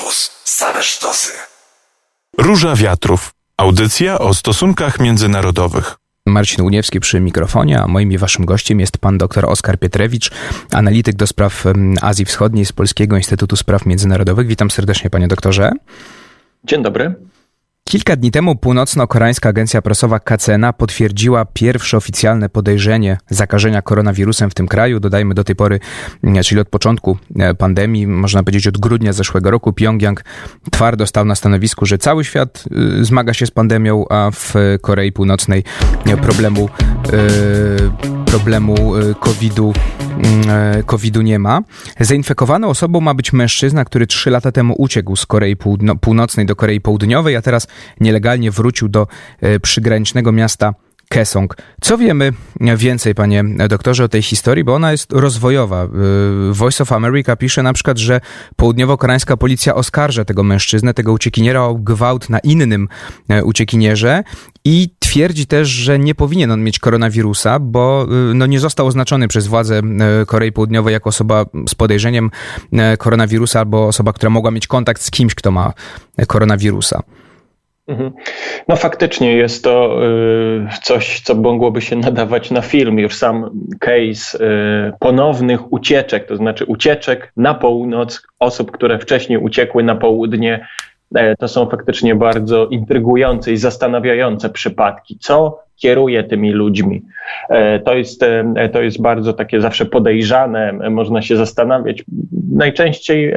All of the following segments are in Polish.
Campus. Same sztosy. Róża Wiatrów. Audycja o stosunkach międzynarodowych. Marcin Uniewski przy mikrofonie, a moim i waszym gościem jest pan dr Oskar Pietrewicz, analityk do spraw Azji Wschodniej z Polskiego Instytutu Spraw Międzynarodowych. Witam serdecznie panie doktorze. Dzień dobry. Kilka dni temu północno-koreańska agencja prasowa KCNA potwierdziła pierwsze oficjalne podejrzenie zakażenia koronawirusem w tym kraju. Dodajmy do tej pory, e, czyli od początku e, pandemii, można powiedzieć od grudnia zeszłego roku, Pjongjang twardo stał na stanowisku, że cały świat e, zmaga się z pandemią, a w Korei Północnej problemu, problemu COVID-u, mm, COVID-u nie ma. Zainfekowaną osobą ma być mężczyzna, który trzy lata temu uciekł z Korei Północnej do Korei Południowej, a teraz nielegalnie wrócił do e, przygranicznego miasta Kesong. Co wiemy więcej, panie doktorze, o tej historii, bo ona jest rozwojowa. E, Voice of America pisze na przykład, że południowo-koreańska policja oskarża tego mężczyznę, tego uciekiniera o gwałt na innym e, uciekinierze i twierdzi też, że nie powinien on mieć koronawirusa, bo no, nie został oznaczony przez władze Korei Południowej jako osoba z podejrzeniem koronawirusa albo osoba, która mogła mieć kontakt z kimś, kto ma koronawirusa. Mhm. No faktycznie jest to y, coś, co mogłoby się nadawać na film. Już sam case y, ponownych ucieczek, to znaczy ucieczek na północ osób, które wcześniej uciekły na południe, to są faktycznie bardzo intrygujące i zastanawiające przypadki. Co kieruje tymi ludźmi? E, to jest, e, to jest bardzo takie zawsze podejrzane, można się zastanawiać. Najczęściej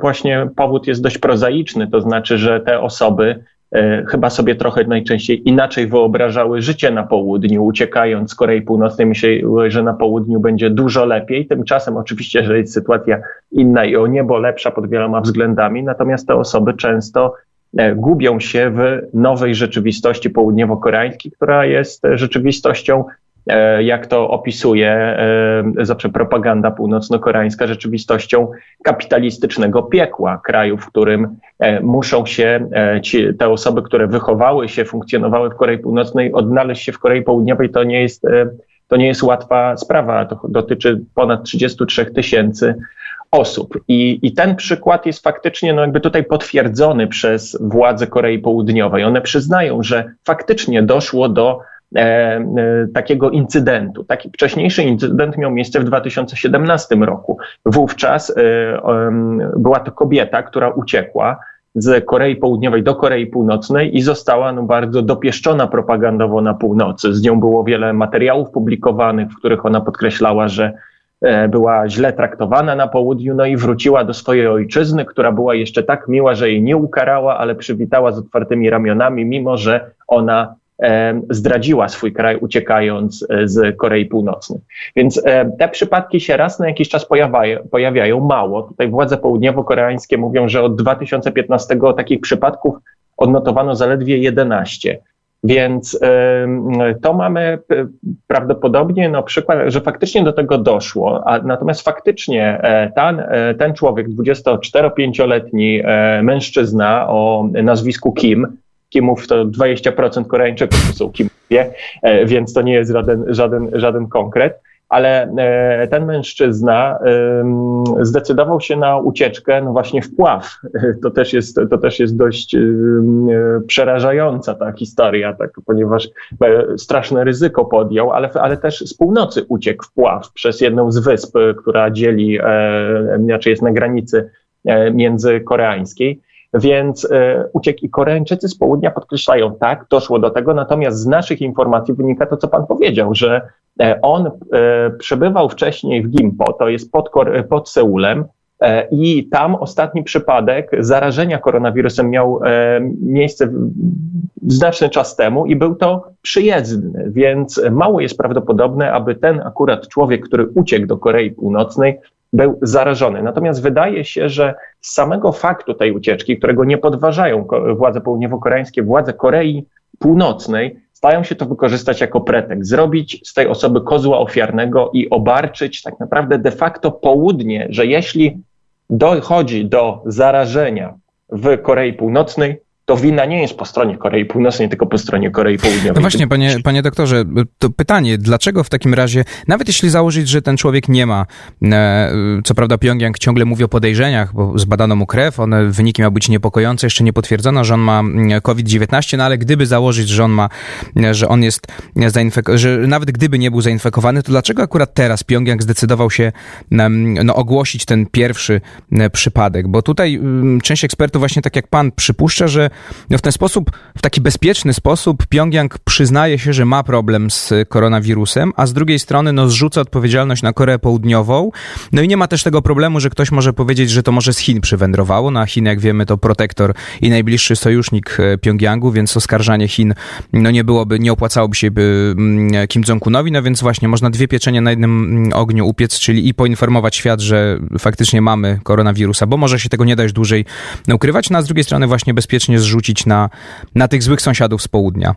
właśnie powód jest dość prozaiczny, to znaczy, że te osoby E, chyba sobie trochę najczęściej inaczej wyobrażały życie na południu, uciekając z Korei Północnej, myślały, że na południu będzie dużo lepiej. Tymczasem oczywiście, że jest sytuacja inna i o niebo lepsza pod wieloma względami, natomiast te osoby często e, gubią się w nowej rzeczywistości południowo-koreańskiej, która jest rzeczywistością E, jak to opisuje e, zawsze propaganda północno-koreańska, rzeczywistością kapitalistycznego piekła kraju, w którym e, muszą się ci, te osoby, które wychowały się, funkcjonowały w Korei Północnej, odnaleźć się w Korei Południowej. To nie jest, to nie jest łatwa sprawa. To dotyczy ponad 33 tysięcy osób. I, I ten przykład jest faktycznie no jakby tutaj potwierdzony przez władze Korei Południowej. One przyznają, że faktycznie doszło do E, e, takiego incydentu. Taki wcześniejszy incydent miał miejsce w 2017 roku. Wówczas e, była to kobieta, która uciekła z Korei Południowej do Korei Północnej i została no, bardzo dopieszczona propagandowo na północy. Z nią było wiele materiałów publikowanych, w których ona podkreślała, że była źle traktowana na południu, no i wróciła do swojej ojczyzny, która była jeszcze tak miła, że jej nie ukarała, ale przywitała z otwartymi ramionami, mimo że ona zdradziła swój kraj, uciekając e, z Korei Północnej. Więc e, te przypadki się raz na jakiś czas pojawiają, pojawiają mało. Tutaj władze południowo-koreańskie mówią, że od 2015 takich przypadków odnotowano zaledwie 11. Więc to mamy prawdopodobnie no, przykład, że faktycznie do tego doszło, a natomiast faktycznie e, ten, ten człowiek, 24-5-letni mężczyzna o nazwisku Kim, Kimów to 20% Koreańczyków to są Kimowie, e, więc to nie jest żaden, żaden, żaden konkret. Ale e, ten mężczyzna zdecydował się na ucieczkę no właśnie w pław. To też jest, to też jest dość przerażająca ta historia, tak, ponieważ e, straszne ryzyko podjął, ale, ale też z północy uciekł w pław przez jedną z wysp, która dzieli, znaczy jest na granicy międzykoreańskiej. Więc e, ucieki Koreańczycy z południa podkreślają, tak, doszło do tego, natomiast z naszych informacji wynika to, co pan powiedział, że e, on e, przebywał wcześniej w Gimpo, to jest pod, pod Seulem, i tam ostatni przypadek zarażenia koronawirusem miał miejsce znaczny czas temu i był to przyjezdny, więc mało jest prawdopodobne, aby ten akurat człowiek, który uciekł do Korei Północnej, był zarażony. Natomiast wydaje się, że z samego faktu tej ucieczki, którego nie podważają władze południowo-koreańskie, władze Korei Północnej, stają się to wykorzystać jako pretekst, zrobić z tej osoby kozła ofiarnego i obarczyć tak naprawdę de facto południe, że jeśli dochodzi do zarażenia w Korei Północnej, to wina nie jest po stronie Korei Północnej, tylko po stronie Korei Południowej. No właśnie, panie, panie doktorze, to pytanie, dlaczego w takim razie, nawet jeśli założyć, że ten człowiek nie ma, e, co prawda Pyongyang ciągle mówi o podejrzeniach, bo zbadano mu krew, one, wyniki miały być niepokojące, jeszcze nie potwierdzono, że on ma mm, COVID-19, no ale gdyby założyć, że on ma, że on jest zainfekowany, że nawet gdyby nie był zainfekowany, to dlaczego akurat teraz Pyongyang zdecydował się no, ogłosić ten pierwszy przypadek? Bo tutaj część ekspertów właśnie tak jak pan przypuszcza, że w ten sposób, w taki bezpieczny sposób Pyongyang przyznaje się, że ma problem z koronawirusem, a z drugiej strony no, zrzuca odpowiedzialność na Koreę Południową. No i nie ma też tego problemu, że ktoś może powiedzieć, że to może z Chin przywędrowało. No, Chin, jak wiemy, to protektor i najbliższy sojusznik e, Pyongyangu, więc oskarżanie Chin no nie byłoby, nie opłacałoby się by mm, Kim Jong-unowi, no więc właśnie można dwie pieczenie na jednym mm, ogniu upiec, czyli i poinformować świat, że faktycznie mamy koronawirusa, bo może się tego nie dać dłużej ukrywać, no a z drugiej strony właśnie bezpiecznie zrzucić na, na tych złych sąsiadów z południa.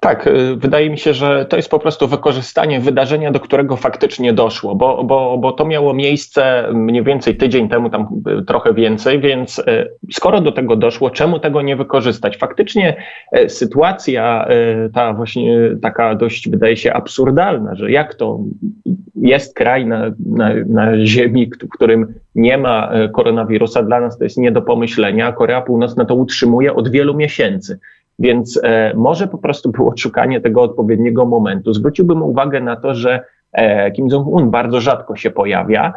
Tak, y, wydaje mi się, że to jest po prostu wykorzystanie wydarzenia, do którego faktycznie doszło, bo, bo, bo to miało miejsce mniej więcej tydzień temu, tam y, trochę więcej, więc y, skoro do tego doszło, czemu tego nie wykorzystać? Faktycznie sytuacja ta właśnie taka dość wydaje się absurdalna, że jak to jest kraj na, na, na ziemi, w którym nie ma koronawirusa, dla nas to jest nie do pomyślenia. Korea Północna to utrzymuje od wielu miesięcy. Więc e, może po prostu było szukanie tego odpowiedniego momentu. Zwróciłbym uwagę na to, że e, Kim Jong-un bardzo rzadko się pojawia,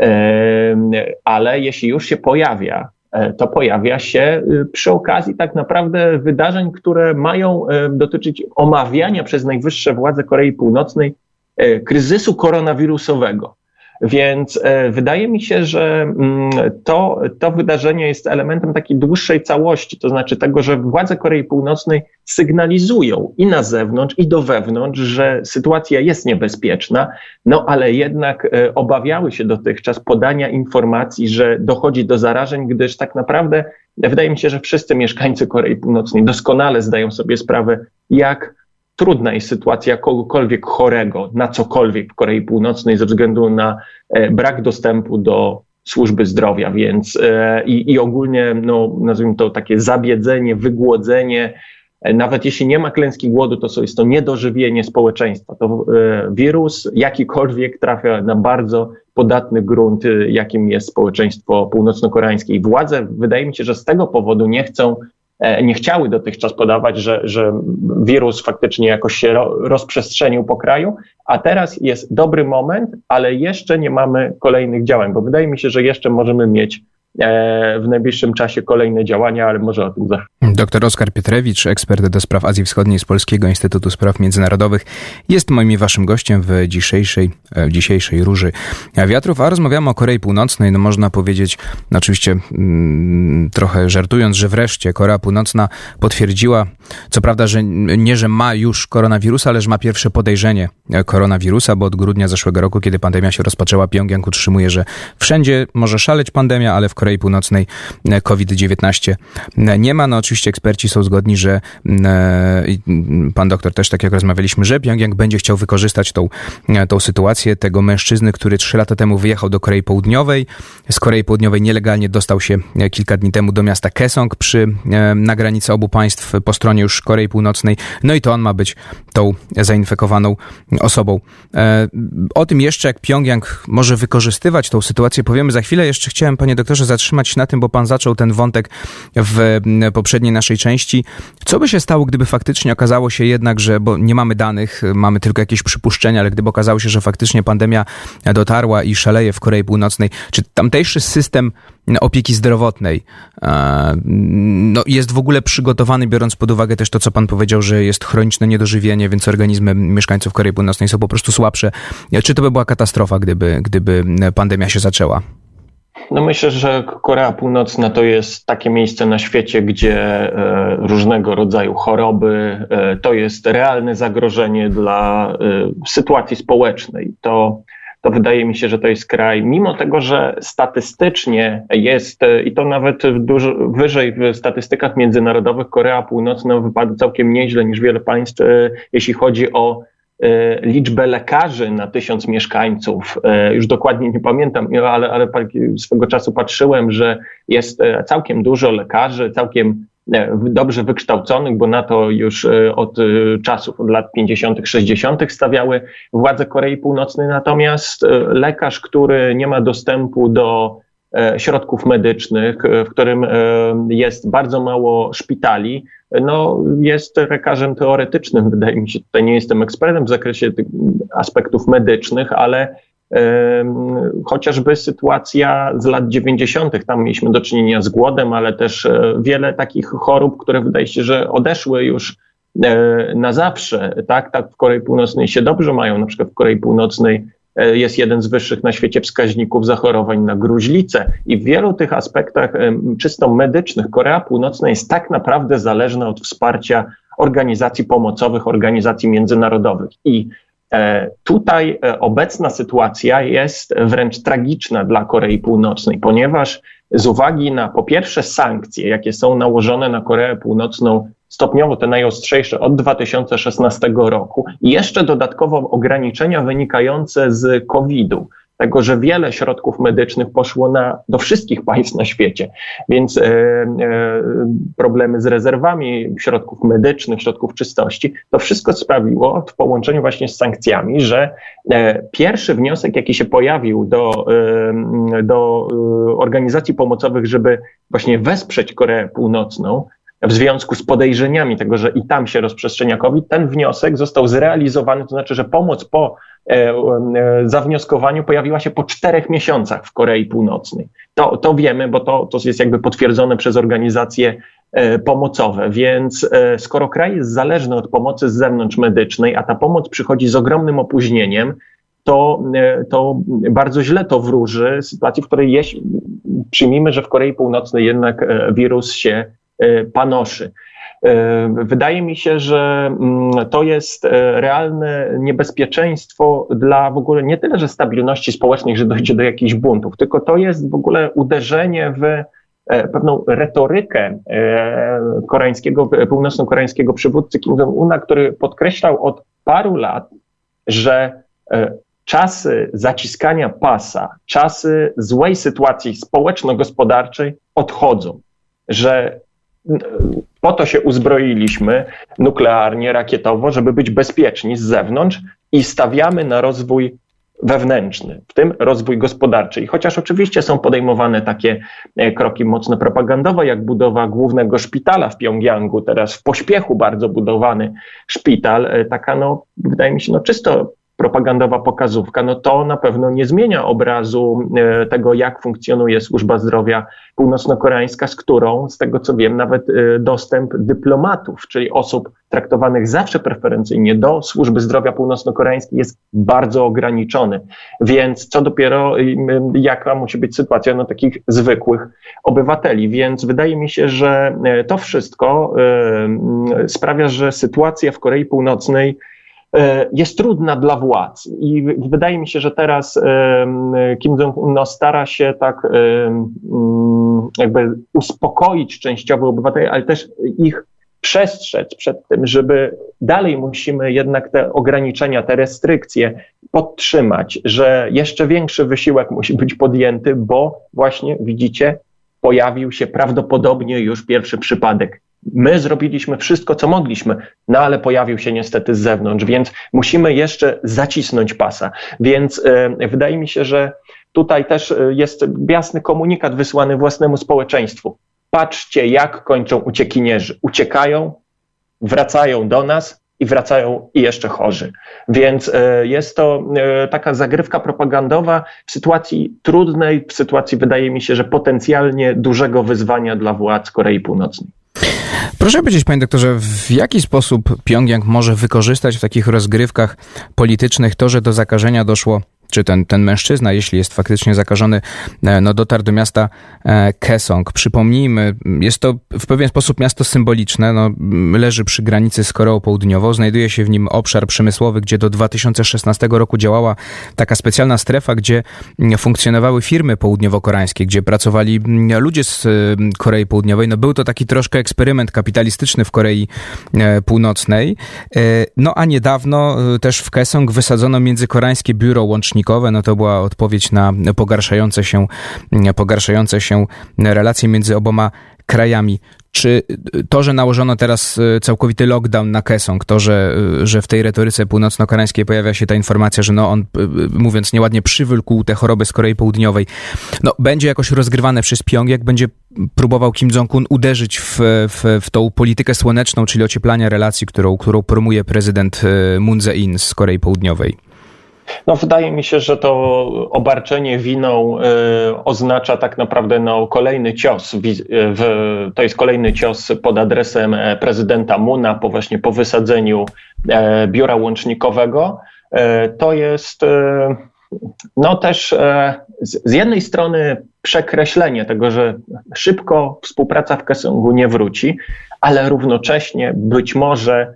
e, ale jeśli już się pojawia, to pojawia się y, przy okazji tak naprawdę wydarzeń, które mają dotyczyć omawiania przez najwyższe władze Korei Północnej kryzysu koronawirusowego. Więc e, wydaje mi się, że mm, to, to wydarzenie jest elementem takiej dłuższej całości, to znaczy tego, że władze Korei Północnej sygnalizują i na zewnątrz, i do wewnątrz, że sytuacja jest niebezpieczna, no ale jednak e, obawiały się dotychczas podania informacji, że dochodzi do zarażeń, gdyż tak naprawdę wydaje mi się, że wszyscy mieszkańcy Korei Północnej doskonale zdają sobie sprawę, jak trudna jest sytuacja kogokolwiek chorego na cokolwiek w Korei Północnej ze względu na e, brak dostępu do służby zdrowia, więc e, i, i ogólnie, no, nazwijmy to takie zabiedzenie, wygłodzenie, e, nawet jeśli nie ma klęski głodu, to jest to niedożywienie społeczeństwa. To wirus jakikolwiek trafia na bardzo podatny grunt, jakim jest społeczeństwo północno-koreańskie. I władze, wydaje mi się, że z tego powodu nie chcą nie chciały dotychczas podawać, że, że wirus faktycznie jakoś się rozprzestrzenił po kraju, a teraz jest dobry moment, ale jeszcze nie mamy kolejnych działań, bo wydaje mi się, że jeszcze możemy mieć E, w najbliższym czasie kolejne działania, ale może o tym za Dr Oskar Pietrewicz, ekspert do spraw Azji Wschodniej z Polskiego Instytutu Spraw Międzynarodowych, jest moim i waszym gościem w dzisiejszej, e, w dzisiejszej Róży Wiatrów, a rozmawiamy o Korei Północnej. No można powiedzieć, no oczywiście mm, trochę żartując, że wreszcie Korea Północna potwierdziła, co prawda, że nie, że ma już koronawirusa, ale że ma pierwsze podejrzenie koronawirusa, bo od grudnia zeszłego roku, kiedy pandemia się rozpoczęła, Pjongjang utrzymuje, że wszędzie może szaleć pandemia, ale w Korei Korei Północnej e, COVID-19 e, nie ma. No oczywiście eksperci są zgodni, że e, pan doktor też, tak jak rozmawialiśmy, że Pyongyang będzie chciał wykorzystać tą, tą sytuację tego mężczyzny, który trzy lata temu wyjechał do Korei Południowej. Z Korei Południowej nielegalnie dostał się kilka dni temu do miasta Kesong przy, na granicy obu państw po stronie już Korei Północnej. No i to on ma być tą zainfekowaną osobą. O tym jeszcze, jak Pyongyang może wykorzystywać tą sytuację, powiemy za chwilę. Jeszcze chciałem, panie doktorze, zatrzymać się na tym, bo pan zaczął ten wątek w poprzedniej naszej części. Co by się stało, gdyby faktycznie okazało się jednak, że, bo nie mamy danych, mamy tylko jakieś przypuszczenia, ale gdyby okazało się, że faktycznie pandemia dotarła i szaleje w Korei Północnej, czy tamtejszy system opieki zdrowotnej e, no, jest w ogóle przygotowany, biorąc pod uwagę też to, co pan powiedział, że jest chroniczne niedożywienie, więc organizmy mieszkańców Korei Północnej są po prostu słabsze. Czy to by była katastrofa, gdyby, gdyby pandemia się zaczęła? No myślę, że Korea Północna to jest takie miejsce na świecie, gdzie e, różnego rodzaju choroby e, to jest realne zagrożenie dla e, sytuacji społecznej. To, to wydaje mi się, że to jest kraj, mimo tego, że statystycznie jest, i to nawet dużo wyżej w statystykach międzynarodowych, Korea Północna wypada całkiem nieźle niż wiele państw, jeśli chodzi o liczbę lekarzy na tysiąc mieszkańców. E, już dokładnie nie pamiętam, ale, ale swego czasu patrzyłem, że jest e, całkiem dużo lekarzy, całkiem dobrze wykształconych, bo na to już od czasów, od lat 50., 60. stawiały władze Korei Północnej. Natomiast lekarz, który nie ma dostępu do środków medycznych, w którym jest bardzo mało szpitali, no, jest lekarzem teoretycznym, wydaje mi się. Tutaj nie jestem ekspertem w zakresie aspektów medycznych, ale chociażby sytuacja z lat 90., tam mieliśmy do czynienia z głodem, ale też e, wiele takich chorób, które wydaje się, że odeszły już e, na zawsze. Tak, tak w Korei Północnej się dobrze mają, na przykład w Korei Północnej jest jeden z wyższych na świecie wskaźników zachorowań na gruźlicę. I w wielu tych aspektach czysto medycznych Korea Północna jest tak naprawdę zależna od wsparcia organizacji pomocowych, organizacji międzynarodowych. I E, tutaj e, obecna sytuacja jest wręcz tragiczna dla Korei Północnej, ponieważ z uwagi na po pierwsze sankcje, jakie są nałożone na Koreę Północną stopniowo te najostrzejsze od 2016 roku. I jeszcze dodatkowo ograniczenia wynikające z COVID-u, tego, że wiele środków medycznych poszło na, do wszystkich państw na świecie, więc e, e, problemy z rezerwami środków medycznych, środków czystości, to wszystko sprawiło w połączeniu właśnie z sankcjami, że e, pierwszy wniosek, jaki się pojawił do, do organizacji pomocowych, żeby właśnie wesprzeć Koreę Północną, w związku z podejrzeniami tego, że i tam się rozprzestrzenia COVID, ten wniosek został zrealizowany, to znaczy, że pomoc po e, e, zawnioskowaniu pojawiła się po czterech miesiącach w Korei Północnej. To, to wiemy, bo to, to jest jakby potwierdzone przez organizacje e, pomocowe. Więc skoro kraj jest zależny od pomocy z zewnątrz medycznej, a ta pomoc przychodzi z ogromnym opóźnieniem, to, to bardzo źle to wróży sytuacji, w której jeśli przyjmijmy, że w Korei Północnej jednak wirus się panoszy. E, wydaje mi się, że mm, to jest e, realne niebezpieczeństwo dla w ogóle nie tyle, że stabilności społecznej, że dojdzie do jakichś buntów, tylko to jest w ogóle uderzenie w pewną retorykę koreańskiego, północno-koreańskiego przywódcy Kim Jong-una, który podkreślał od paru lat, że czasy zaciskania pasa, czasy złej sytuacji społeczno-gospodarczej odchodzą, że po to się uzbroiliśmy nuklearnie, rakietowo, żeby być bezpieczni z zewnątrz i stawiamy na rozwój wewnętrzny, w tym rozwój gospodarczy. I chociaż oczywiście są podejmowane takie e, kroki mocno propagandowe, jak budowa głównego szpitala w Pjongjangu, teraz w pośpiechu bardzo budowany szpital, e, taka no, wydaje mi się, no czysto propagandowa pokazówka, no to na pewno nie zmienia obrazu e, tego, jak funkcjonuje służba zdrowia północno-koreańska, z którą, z tego co wiem, nawet e, dostęp dyplomatów, czyli osób traktowanych zawsze preferencyjnie do służby zdrowia północno-koreańskiej jest bardzo ograniczony. Więc co dopiero, jaka musi być sytuacja no, takich zwykłych obywateli. Więc wydaje mi się, że e, to wszystko sprawia, że sytuacja w Korei Północnej jest trudna dla władz. I wydaje mi się, że teraz Kim Jong-un no, stara się tak mm, jakby uspokoić częściowo obywateli, ale też ich przestrzec przed tym, żeby dalej musimy jednak te ograniczenia, te restrykcje podtrzymać, że jeszcze większy wysiłek musi być podjęty, bo właśnie widzicie, pojawił się prawdopodobnie już pierwszy przypadek My zrobiliśmy wszystko, co mogliśmy, no ale pojawił się niestety z zewnątrz, więc musimy jeszcze zacisnąć pasa. Więc e, wydaje mi się, że tutaj też e, jest jasny komunikat wysłany własnemu społeczeństwu. Patrzcie, jak kończą uciekinierzy. Uciekają, wracają do nas i wracają i jeszcze chorzy. Więc e, jest to taka zagrywka propagandowa w sytuacji trudnej, w sytuacji, wydaje mi się, że potencjalnie dużego wyzwania dla władz Korei Północnej. Proszę powiedzieć, panie doktorze, w jaki sposób Pjongjang może wykorzystać w takich rozgrywkach politycznych to, że do zakażenia doszło czy ten, ten mężczyzna, jeśli jest faktycznie zakażony, e, no dotarł do miasta e, Kesong. Przypomnijmy, jest to w pewien sposób miasto symboliczne, no, leży przy granicy z Koreą Południową, znajduje się w nim obszar przemysłowy, gdzie do 2016 roku działała taka specjalna strefa, gdzie funkcjonowały firmy południowo-koreańskie, gdzie pracowali ludzie z e, Korei Południowej. No był to taki troszkę eksperyment kapitalistyczny w Korei Północnej. No a niedawno też w Kesong wysadzono międzykoreańskie biuro no to była odpowiedź na pogarszające się, pogarszające się relacje między oboma krajami. czy to, że nałożono teraz całkowity lockdown na Kesong, to, że, że w tej retoryce północno-koreańskiej pojawia się ta informacja, że no on, mówiąc nieładnie, przywykł tę chorobę z Korei Południowej, no będzie jakoś rozgrywane przez Pjongjang, będzie próbował Kim Jong-un uderzyć w, w, w tą politykę słoneczną, czyli ocieplania relacji, którą, którą promuje prezydent Moon Jae-in z Korei Południowej. No, wydaje mi się, że to obarczenie winą y, oznacza tak naprawdę no, kolejny cios. W, w, to jest kolejny cios pod adresem e, prezydenta Muna po właśnie po wysadzeniu e, biura łącznikowego. E, to jest e, no też e, z, z jednej strony przekreślenie tego, że szybko współpraca w Kesungu nie wróci, ale równocześnie być może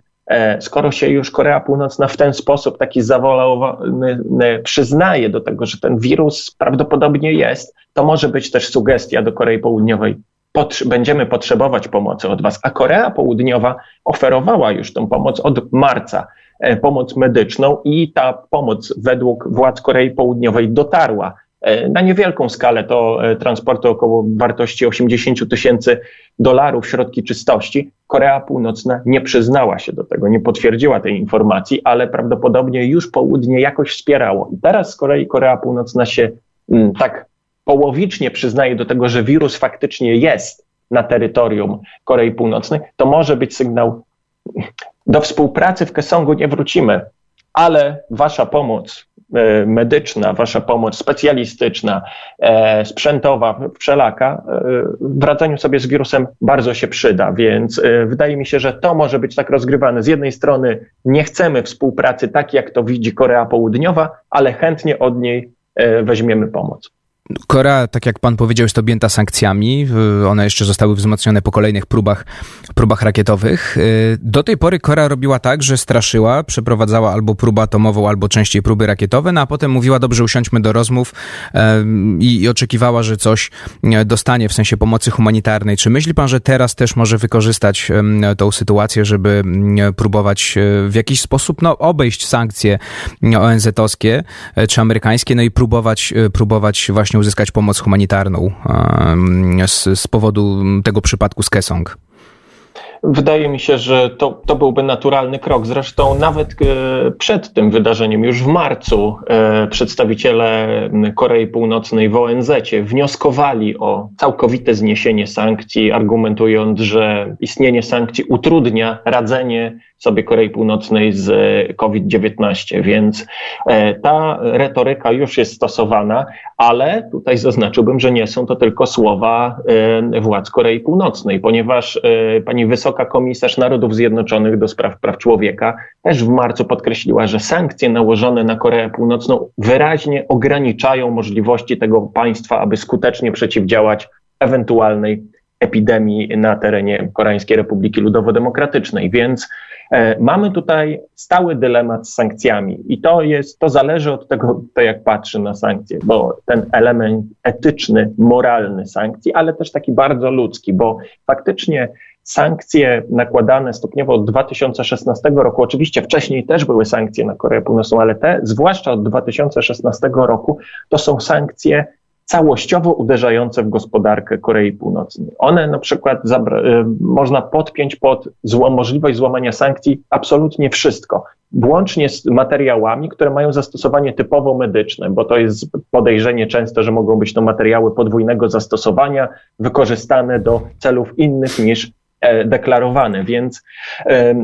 skoro się już Korea Północna w ten sposób taki zawolony przyznaje do tego, że ten wirus prawdopodobnie jest, to może być też sugestia do Korei Południowej. będziemy potrzebować pomocy od Was. A Korea Południowa oferowała już tą pomoc od marca, e, pomoc medyczną i ta pomoc według władz Korei Południowej dotarła E, na niewielką skalę to e, transporty około wartości 80 tysięcy dolarów środki czystości. Korea Północna nie przyznała się do tego, nie potwierdziła tej informacji, ale prawdopodobnie już południe jakoś wspierało. I teraz z kolei Korea Północna się mm, tak połowicznie przyznaje do tego, że wirus faktycznie jest na terytorium Korei Północnej, to może być sygnał do współpracy w Kesongu nie wrócimy, ale wasza pomoc E, medyczna, wasza pomoc specjalistyczna, e, sprzętowa, wszelaka, e, w radzeniu sobie z wirusem bardzo się przyda, więc wydaje mi się, że to może być tak rozgrywane. Z jednej strony nie chcemy współpracy tak, jak to widzi Korea Południowa, ale chętnie od niej weźmiemy pomoc. Korea, tak jak pan powiedział, jest objęta sankcjami. One jeszcze zostały wzmocnione po kolejnych próbach, próbach rakietowych. Y, do tej pory Korea robiła tak, że straszyła, przeprowadzała albo próbę atomową, albo częściej próby rakietowe, no a potem mówiła, dobrze, usiądźmy do rozmów i, i oczekiwała, że coś e, dostanie w sensie pomocy humanitarnej. Czy myśli pan, że teraz też może wykorzystać tą sytuację, żeby próbować e, w jakiś sposób no, obejść sankcje ONZ-owskie e, czy amerykańskie, no i próbować, próbować właśnie uzyskać pomoc humanitarną z, z powodu tego przypadku z Kesong? Wydaje mi się, że to, to byłby naturalny krok. Zresztą nawet e, przed tym wydarzeniem, już w marcu, e, przedstawiciele Korei Północnej w ONZ wnioskowali o całkowite zniesienie sankcji, argumentując, że istnienie sankcji utrudnia radzenie sobie Korei Północnej z COVID-19, więc e, ta retoryka już jest stosowana, ale tutaj zaznaczyłbym, że nie są to tylko słowa e, władz Korei Północnej, ponieważ e, pani wysoka komisarz Narodów Zjednoczonych do spraw praw człowieka też w marcu podkreśliła, że sankcje nałożone na Koreę Północną wyraźnie ograniczają możliwości tego państwa, aby skutecznie przeciwdziałać ewentualnej epidemii na terenie Koreańskiej Republiki Ludowo-Demokratycznej. Więc E, mamy tutaj stały dylemat z sankcjami i to jest, to zależy od tego, to jak patrzy na sankcje, bo ten element etyczny, moralny sankcji, ale też taki bardzo ludzki, bo faktycznie sankcje nakładane stopniowo od 2016 roku, oczywiście wcześniej też były sankcje na Koreę Północną, ale te, zwłaszcza od 2016 roku, to są sankcje całościowo uderzające w gospodarkę Korei Północnej. One na przykład y, można podpiąć pod zło, możliwość złamania sankcji absolutnie wszystko, włącznie z materiałami, które mają zastosowanie typowo medyczne, bo to jest podejrzenie często, że mogą być to materiały podwójnego zastosowania, wykorzystane do celów innych niż e, deklarowane, więc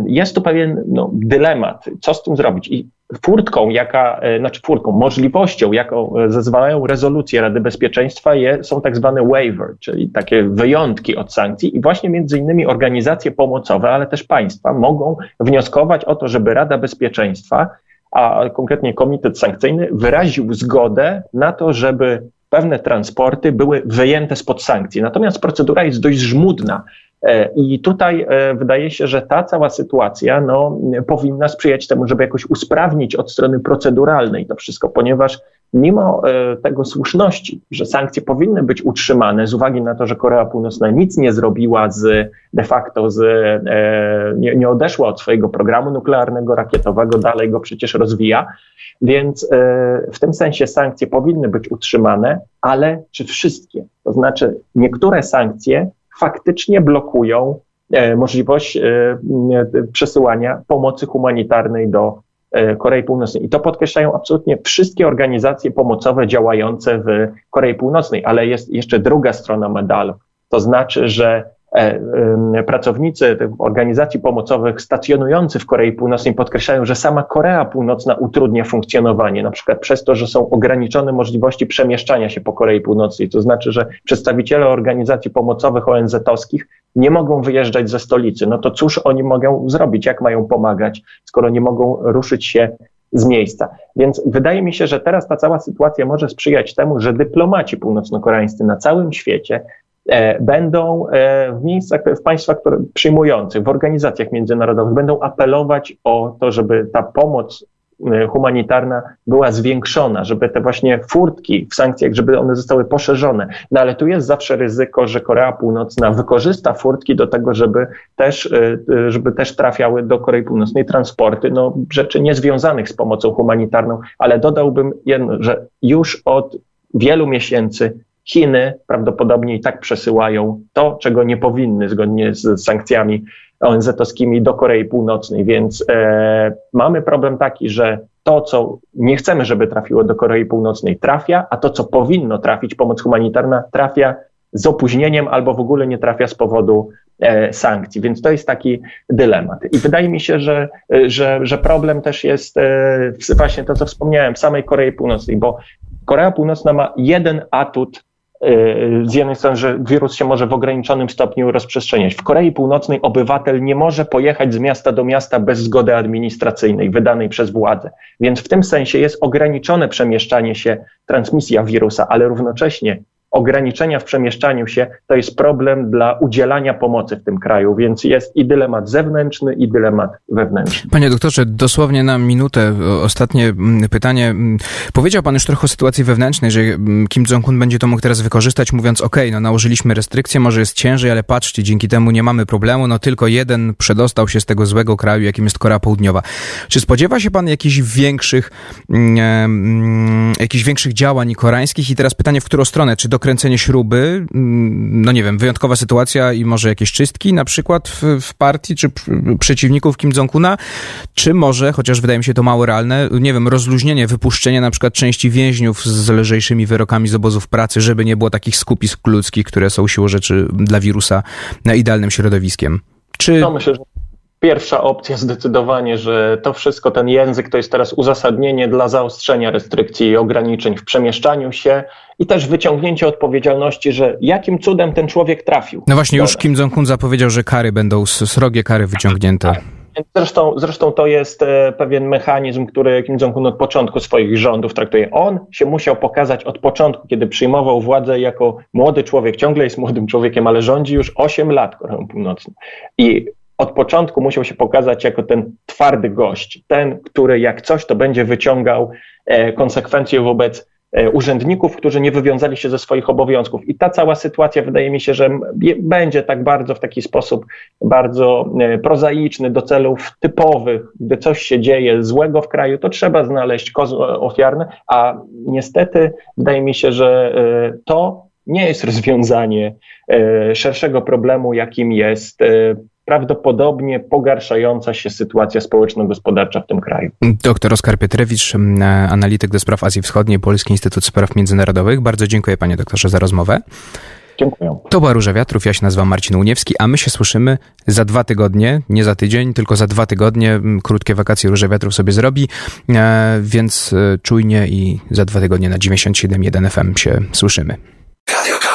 jest tu pewien no, dylemat, co z tym zrobić. I furtką, jaka, e, znaczy furtką, możliwością, jaką e, zezwalają rezolucje Rady Bezpieczeństwa je, są tak zwane waiver, czyli takie wyjątki od sankcji i właśnie między innymi organizacje pomocowe, ale też państwa mogą wnioskować o to, żeby Rada Bezpieczeństwa, a konkretnie Komitet Sankcyjny wyraził zgodę na to, żeby pewne transporty były wyjęte spod sankcji. Natomiast procedura jest dość żmudna. E, I tutaj e, wydaje się, że ta cała sytuacja no, powinna sprzyjać temu, żeby jakoś usprawnić od strony proceduralnej to wszystko, ponieważ mimo e, tego słuszności, że sankcje powinny być utrzymane z uwagi na to, że Korea Północna nic nie zrobiła z de facto, z, nie, nie odeszła od swojego programu nuklearnego, rakietowego, dalej go przecież rozwija, więc w tym sensie sankcje powinny być utrzymane, ale czy wszystkie? To znaczy niektóre sankcje faktycznie blokują możliwość przesyłania pomocy humanitarnej do Korei Północnej. I to podkreślają absolutnie wszystkie organizacje pomocowe działające w Korei Północnej, ale jest jeszcze druga strona medalu. To znaczy, że E, pracownicy organizacji pomocowych stacjonujący w Korei Północnej podkreślają, że sama Korea Północna utrudnia funkcjonowanie, na przykład przez to, że są ograniczone możliwości przemieszczania się po Korei Północnej. To znaczy, że przedstawiciele organizacji pomocowych ONZ-owskich nie mogą wyjeżdżać ze stolicy. No to cóż oni mogą zrobić? Jak mają pomagać, skoro nie mogą ruszyć się z miejsca. Więc wydaje mi się, że teraz ta cała sytuacja może sprzyjać temu, że dyplomaci północno-koreańscy na całym świecie E, będą e, w miejscach, w państwach które, przyjmujących, w organizacjach międzynarodowych, będą apelować o to, żeby ta pomoc e, humanitarna była zwiększona, żeby te właśnie furtki w sankcjach, żeby one zostały poszerzone. No ale tu jest zawsze ryzyko, że Korea Północna wykorzysta furtki do tego, żeby też, żeby też trafiały do Korei Północnej transporty, no rzeczy niezwiązanych z pomocą humanitarną, ale dodałbym jedno, że już od wielu miesięcy Chiny prawdopodobnie i tak przesyłają to, czego nie powinny zgodnie z sankcjami ONZ-owskimi do Korei Północnej. Więc e, mamy problem taki, że to, co nie chcemy, żeby trafiło do Korei Północnej, trafia, a to, co powinno trafić, pomoc humanitarna, trafia z opóźnieniem albo w ogóle nie trafia z powodu e, sankcji. Więc to jest taki dylemat. I wydaje mi się, że, że, że problem też jest e, właśnie to, co wspomniałem, samej Korei Północnej, bo Korea Północna ma jeden atut z jednej strony, że wirus się może w ograniczonym stopniu rozprzestrzeniać. W Korei Północnej obywatel nie może pojechać z miasta do miasta bez zgody administracyjnej wydanej przez władzę. Więc w tym sensie jest ograniczone przemieszczanie się, transmisja wirusa, ale równocześnie ograniczenia w przemieszczaniu się to jest problem dla udzielania pomocy w tym kraju, więc jest i dylemat zewnętrzny, i dylemat wewnętrzny. Panie doktorze, dosłownie na minutę ostatnie mm, pytanie. Mm, powiedział pan już trochę o sytuacji wewnętrznej, że mm, Kim Jong-un będzie to mógł teraz wykorzystać, mówiąc, ok, no nałożyliśmy restrykcje, może jest ciężej, ale patrzcie, dzięki temu nie mamy problemu, no tylko jeden przedostał się z tego złego kraju, jakim jest Korea Południowa. Czy spodziewa się pan jakichś większych, jakichś większych działań koreańskich? I teraz pytanie, w którą stronę? Czy do dokręcenie śruby, mm, no nie wiem, wyjątkowa sytuacja i może jakieś czystki na przykład w, w partii czy przeciwników Kim Jong-una, czy może, chociaż wydaje mi się to mało realne, nie wiem, rozluźnienie, wypuszczenie na przykład części więźniów z lżejszymi wyrokami z obozów pracy, żeby nie było takich skupisk ludzkich, które są siłą rzeczy dla wirusa idealnym środowiskiem. Czy... No myślę, że pierwsza opcja zdecydowanie, że to wszystko, ten język to jest teraz uzasadnienie dla zaostrzenia restrykcji i ograniczeń w przemieszczaniu się i też wyciągnięcie odpowiedzialności, że jakim cudem ten człowiek trafił. No właśnie, już Kim Jong-un zapowiedział, że kary będą, srogie kary wyciągnięte. Tak. Zresztą, zresztą to jest e, pewien mechanizm, który Kim Jong-un od początku swoich rządów traktuje. On się musiał pokazać od początku, kiedy przyjmował władzę jako młody człowiek, ciągle jest młodym człowiekiem, ale rządzi już 8 lat Koreą Północną. I od początku musiał się pokazać jako ten twardy gość, ten, który jak coś, to będzie wyciągał e, konsekwencje wobec e, urzędników, którzy nie wywiązali się ze swoich obowiązków. I ta cała sytuacja wydaje mi się, że będzie tak bardzo w taki sposób bardzo e, prozaiczny do celów typowych, gdy coś się dzieje złego w kraju, to trzeba znaleźć kozły ofiarne, a niestety wydaje mi się, że to nie jest rozwiązanie szerszego problemu, jakim jest prawdopodobnie pogarszająca się sytuacja społeczno-gospodarcza w tym kraju. Doktor Oskar Pietrewicz, analityk do spraw Azji Wschodniej, Polski Instytut Spraw Międzynarodowych. Bardzo dziękuję panie doktorze za rozmowę. Dziękuję. To była Róża Wiatrów, ja się nazywam Marcin Uniewski, a my się słyszymy za dwa tygodnie, nie za tydzień, tylko za dwa tygodnie. Krótkie wakacje Róża Wiatrów sobie zrobi, e, więc e, czujnie i za dwa tygodnie na 97.1 FM się słyszymy. Radio